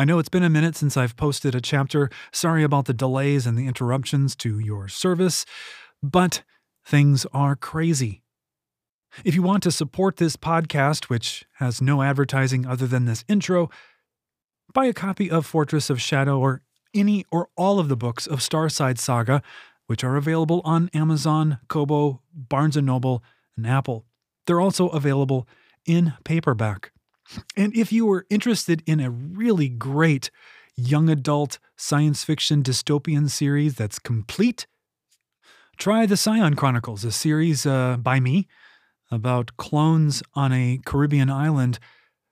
I know it's been a minute since I've posted a chapter. Sorry about the delays and the interruptions to your service, but things are crazy. If you want to support this podcast, which has no advertising other than this intro, buy a copy of Fortress of Shadow or any or all of the books of Starside Saga, which are available on Amazon, Kobo, Barnes & Noble, and Apple. They're also available in paperback. And if you were interested in a really great young adult science fiction dystopian series that's complete, try The Scion Chronicles, a series uh, by me about clones on a Caribbean island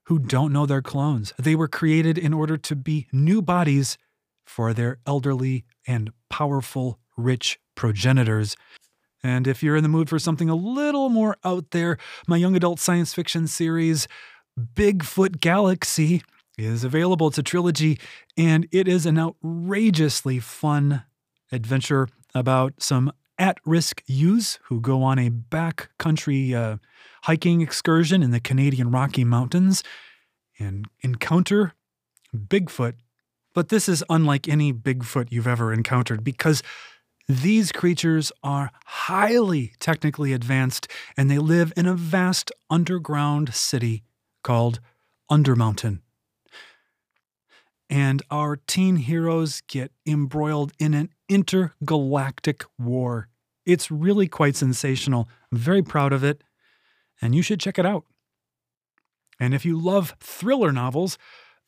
who don't know they're clones. They were created in order to be new bodies for their elderly and powerful, rich progenitors. And if you're in the mood for something a little more out there, my young adult science fiction series, Bigfoot Galaxy, is available to Trilogy, and it is an outrageously fun adventure about some at risk youths who go on a backcountry uh, hiking excursion in the Canadian Rocky Mountains and encounter Bigfoot. But this is unlike any Bigfoot you've ever encountered because these creatures are highly technically advanced and they live in a vast underground city called Undermountain. And our teen heroes get embroiled in an intergalactic war. It's really quite sensational. I'm very proud of it, and you should check it out. And if you love thriller novels,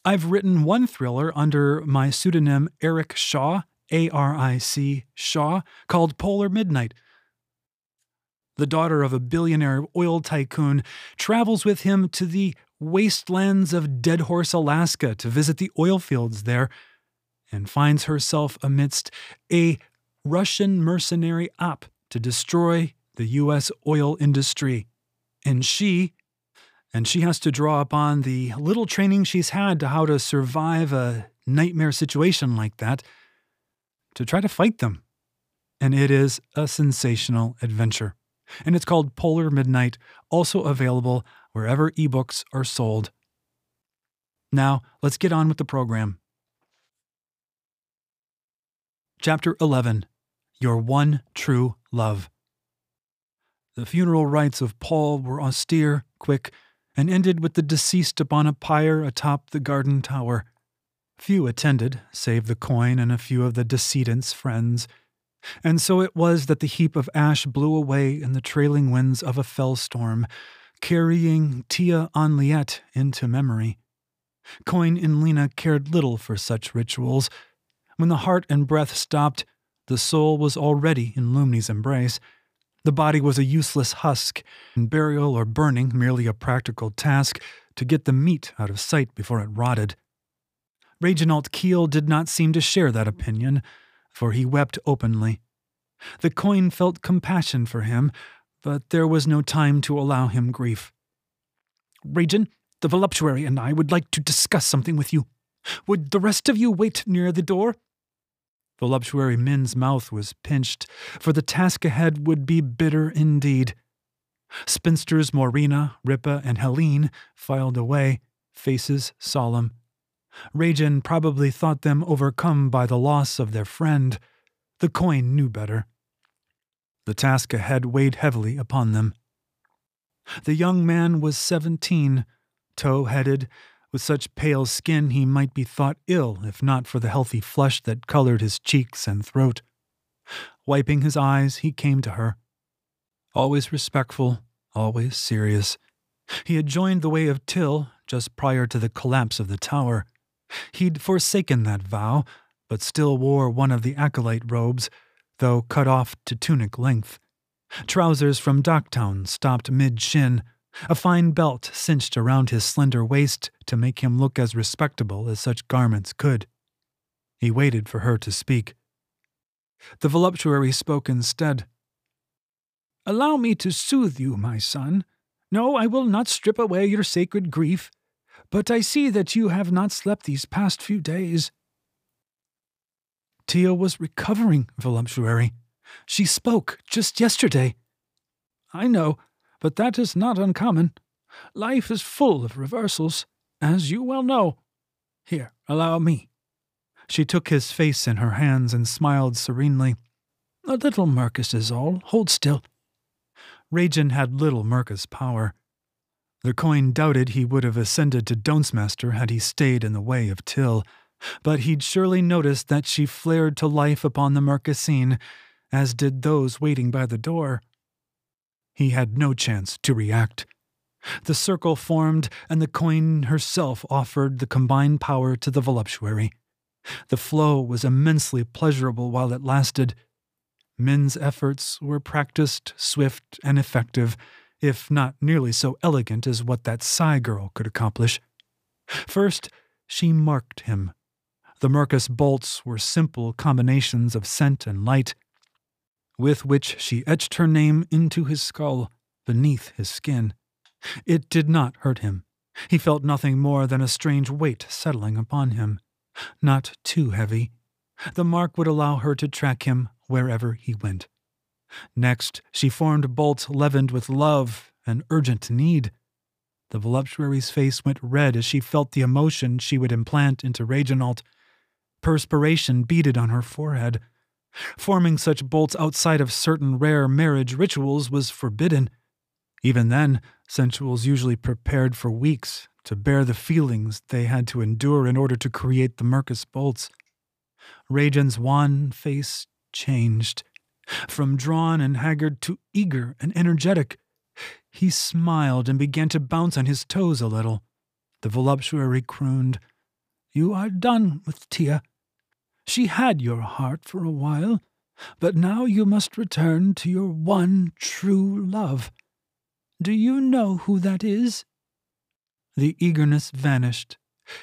I've written one thriller under my pseudonym Aric Shaw, A R I C Shaw, called Polar Midnight. The daughter of a billionaire oil tycoon travels with him to the wastelands of Deadhorse, Alaska to visit the oil fields there and finds herself amidst a Russian mercenary op to destroy the U.S. oil industry. And she, and she has to draw upon the little training she's had to how to survive a nightmare situation like that to try to fight them. And it is a sensational adventure. And it's called Polar Midnight, also available wherever ebooks are sold. Now, let's get on with the program. Chapter 11 Your One True Love. The funeral rites of Paul were austere, quick, and ended with the deceased upon a pyre atop the garden tower. Few attended, save the coin and a few of the decedent's friends. And so it was that the heap of ash blew away in the trailing winds of a fell storm, carrying Tia Henliette into memory. Coin and Lena cared little for such rituals. When the heart and breath stopped, the soul was already in Lumni's embrace. The body was a useless husk, and burial or burning merely a practical task to get the meat out of sight before it rotted. Reginald Keel did not seem to share that opinion, for he wept openly. The coin felt compassion for him, but there was no time to allow him grief. Regin, the voluptuary, and I would like to discuss something with you. Would the rest of you wait near the door? Voluptuary Min's mouth was pinched, for the task ahead would be bitter indeed. Spinsters Morina, Ripa, and Helene filed away, faces solemn. Regin probably thought them overcome by the loss of their friend. The coin knew better. The task ahead weighed heavily upon them. The young man was seventeen, tow headed, with such pale skin he might be thought ill if not for the healthy flush that colored his cheeks and throat. Wiping his eyes, he came to her. Always respectful, always serious. He had joined the way of Till just prior to the collapse of the tower. He'd forsaken that vow, but still wore one of the acolyte robes though cut off to tunic length. Trousers from Docktown stopped mid shin, a fine belt cinched around his slender waist to make him look as respectable as such garments could. He waited for her to speak. The voluptuary spoke instead. Allow me to soothe you, my son. No, I will not strip away your sacred grief, but I see that you have not slept these past few days. Tia was recovering, voluptuary. She spoke just yesterday. I know, but that is not uncommon. Life is full of reversals, as you well know. Here, allow me. She took his face in her hands and smiled serenely. A little Mercus is all. Hold still. Regin had little Mercus power. The coin doubted he would have ascended to Doncemaster had he stayed in the way of Till, but he'd surely noticed that she flared to life upon the Mercasine, as did those waiting by the door. He had no chance to react. The circle formed, and the coin herself offered the combined power to the voluptuary. The flow was immensely pleasurable while it lasted. Min's efforts were practiced, swift, and effective, if not nearly so elegant as what that Psy girl could accomplish. First, she marked him. The Mercus bolts were simple combinations of scent and light, with which she etched her name into his skull, beneath his skin. It did not hurt him. He felt nothing more than a strange weight settling upon him. Not too heavy. The mark would allow her to track him wherever he went. Next, she formed bolts leavened with love and urgent need. The voluptuary's face went red as she felt the emotion she would implant into Reginald. Perspiration beaded on her forehead. Forming such bolts outside of certain rare marriage rituals was forbidden. Even then, sensuals usually prepared for weeks to bear the feelings they had to endure in order to create the Mercus bolts. Regin's wan face changed, from drawn and haggard to eager and energetic. He smiled and began to bounce on his toes a little. The voluptuary crooned, You are done with Tia. She had your heart for a while, but now you must return to your one true love. Do you know who that is? The eagerness vanished.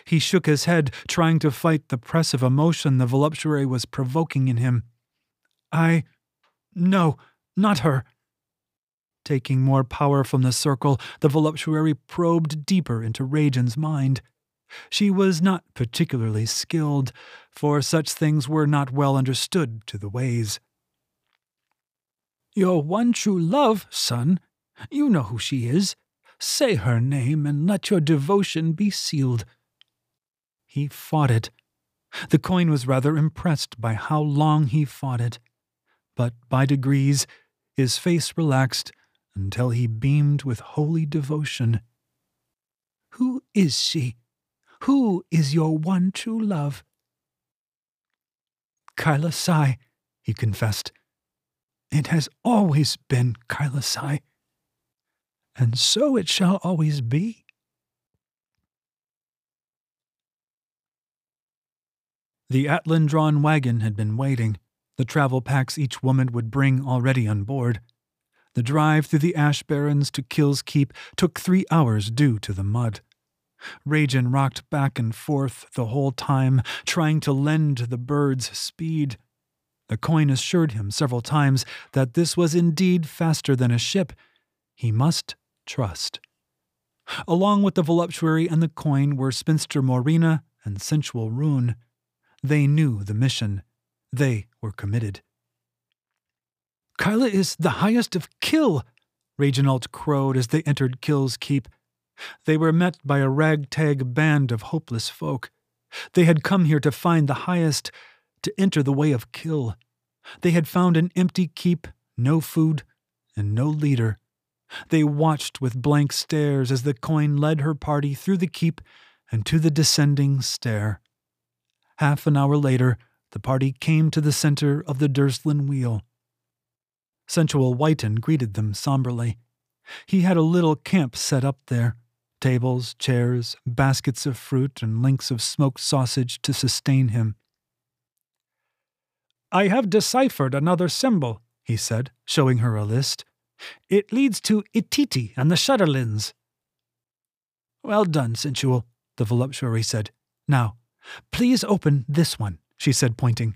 He shook his head, trying to fight the press of emotion the voluptuary was provoking in him. I. No, not her. Taking more power from the circle, the voluptuary probed deeper into Regin's mind. She was not particularly skilled, for such things were not well understood to the ways. Your one true love, son, you know who she is. Say her name and let your devotion be sealed. He fought it. The coin was rather impressed by how long he fought it. But by degrees, his face relaxed until he beamed with holy devotion. Who is she? Who is your one true love? Kyla Sai, he confessed. It has always been Kyla Sai and so it shall always be. The Atlan drawn wagon had been waiting, the travel packs each woman would bring already on board. The drive through the ash barrens to Kill's Keep took three hours due to the mud. Regin rocked back and forth the whole time, trying to lend the birds speed. The coin assured him several times that this was indeed faster than a ship. He must trust. Along with the voluptuary and the coin were spinster Morina and sensual Rune. They knew the mission. They were committed. Kyla is the highest of Kill, Reginald crowed as they entered Kill's keep. They were met by a ragtag band of hopeless folk. They had come here to find the highest, to enter the way of Kill. They had found an empty keep, no food, and no leader. They watched with blank stares as the coin led her party through the keep and to the descending stair. Half an hour later, the party came to the center of the Durslin wheel. Sensual Whiten greeted them somberly. He had a little camp set up there tables, chairs, baskets of fruit, and links of smoked sausage to sustain him. I have deciphered another symbol, he said, showing her a list. It leads to Ititi and the Shutterlands. Well done, sensual, the voluptuary said. Now, please open this one, she said, pointing.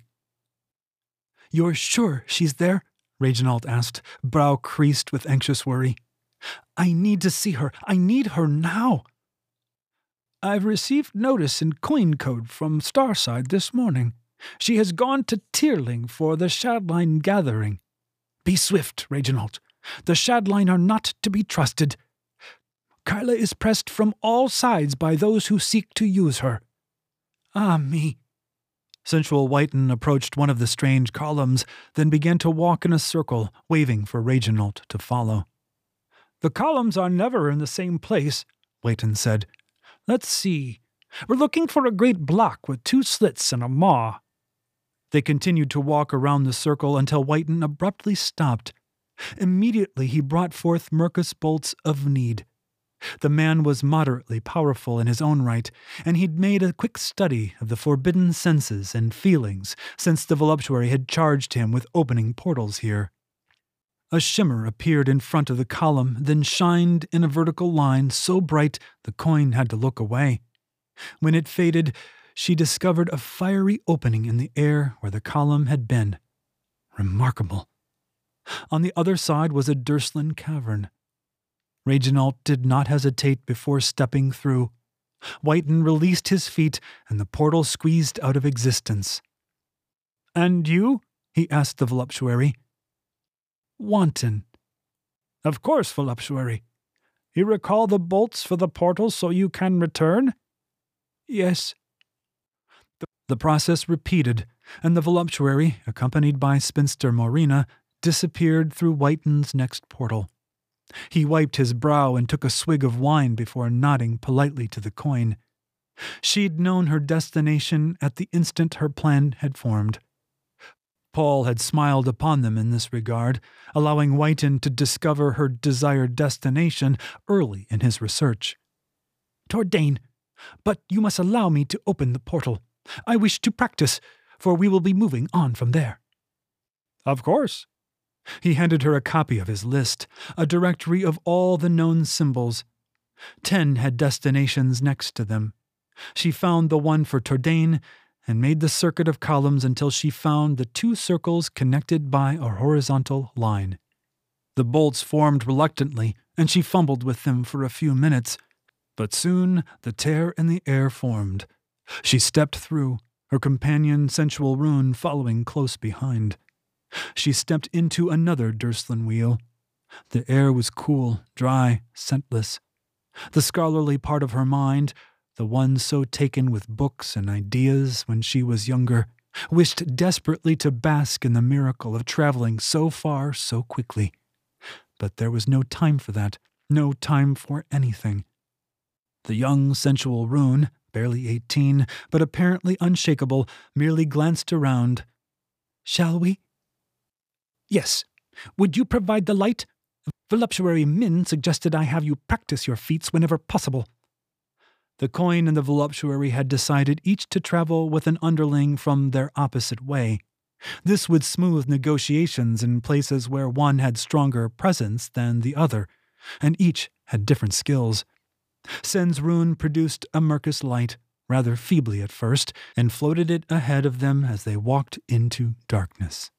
You're sure she's there? Reginald asked, brow creased with anxious worry. I need to see her. I need her now. I've received notice in coin code from Starside this morning. She has gone to Tierling for the Shadline gathering. Be swift, Reginald. The Shadline are not to be trusted. Kyla is pressed from all sides by those who seek to use her. Ah, me. Sensual Whiten approached one of the strange columns, then began to walk in a circle, waving for Reginald to follow. The columns are never in the same place, Whiten said. Let's see. We're looking for a great block with two slits and a maw. They continued to walk around the circle until Whiten abruptly stopped. Immediately he brought forth Mercus bolts of need. The man was moderately powerful in his own right, and he'd made a quick study of the forbidden senses and feelings since the voluptuary had charged him with opening portals here. A shimmer appeared in front of the column, then shined in a vertical line so bright the coin had to look away. When it faded, she discovered a fiery opening in the air where the column had been. Remarkable. On the other side was a Durslin cavern. Reginald did not hesitate before stepping through. Whiten released his feet, and the portal squeezed out of existence. And you? he asked the voluptuary. Wanton. Of course, voluptuary. You recall the bolts for the portal so you can return? Yes. The process repeated, and the voluptuary, accompanied by spinster Morena, disappeared through Whiten's next portal. He wiped his brow and took a swig of wine before nodding politely to the coin. She'd known her destination at the instant her plan had formed. Paul had smiled upon them in this regard, allowing Whiten to discover her desired destination early in his research. Tordain, but you must allow me to open the portal. I wish to practice, for we will be moving on from there. Of course. He handed her a copy of his list, a directory of all the known symbols. Ten had destinations next to them. She found the one for Tordain and made the circuit of columns until she found the two circles connected by a horizontal line. The bolts formed reluctantly, and she fumbled with them for a few minutes, but soon the tear in the air formed. She stepped through, her companion Sensual Rune following close behind. She stepped into another Durslin wheel. The air was cool, dry, scentless. The scholarly part of her mind, the one so taken with books and ideas when she was younger, wished desperately to bask in the miracle of traveling so far so quickly. But there was no time for that, no time for anything. The young, sensual Rune, barely eighteen, but apparently unshakable, merely glanced around. Shall we? Yes. Would you provide the light? Voluptuary Min suggested I have you practice your feats whenever possible. The coin and the voluptuary had decided each to travel with an underling from their opposite way. This would smooth negotiations in places where one had stronger presence than the other, and each had different skills. Sen's rune produced a Mercus light, rather feebly at first, and floated it ahead of them as they walked into darkness.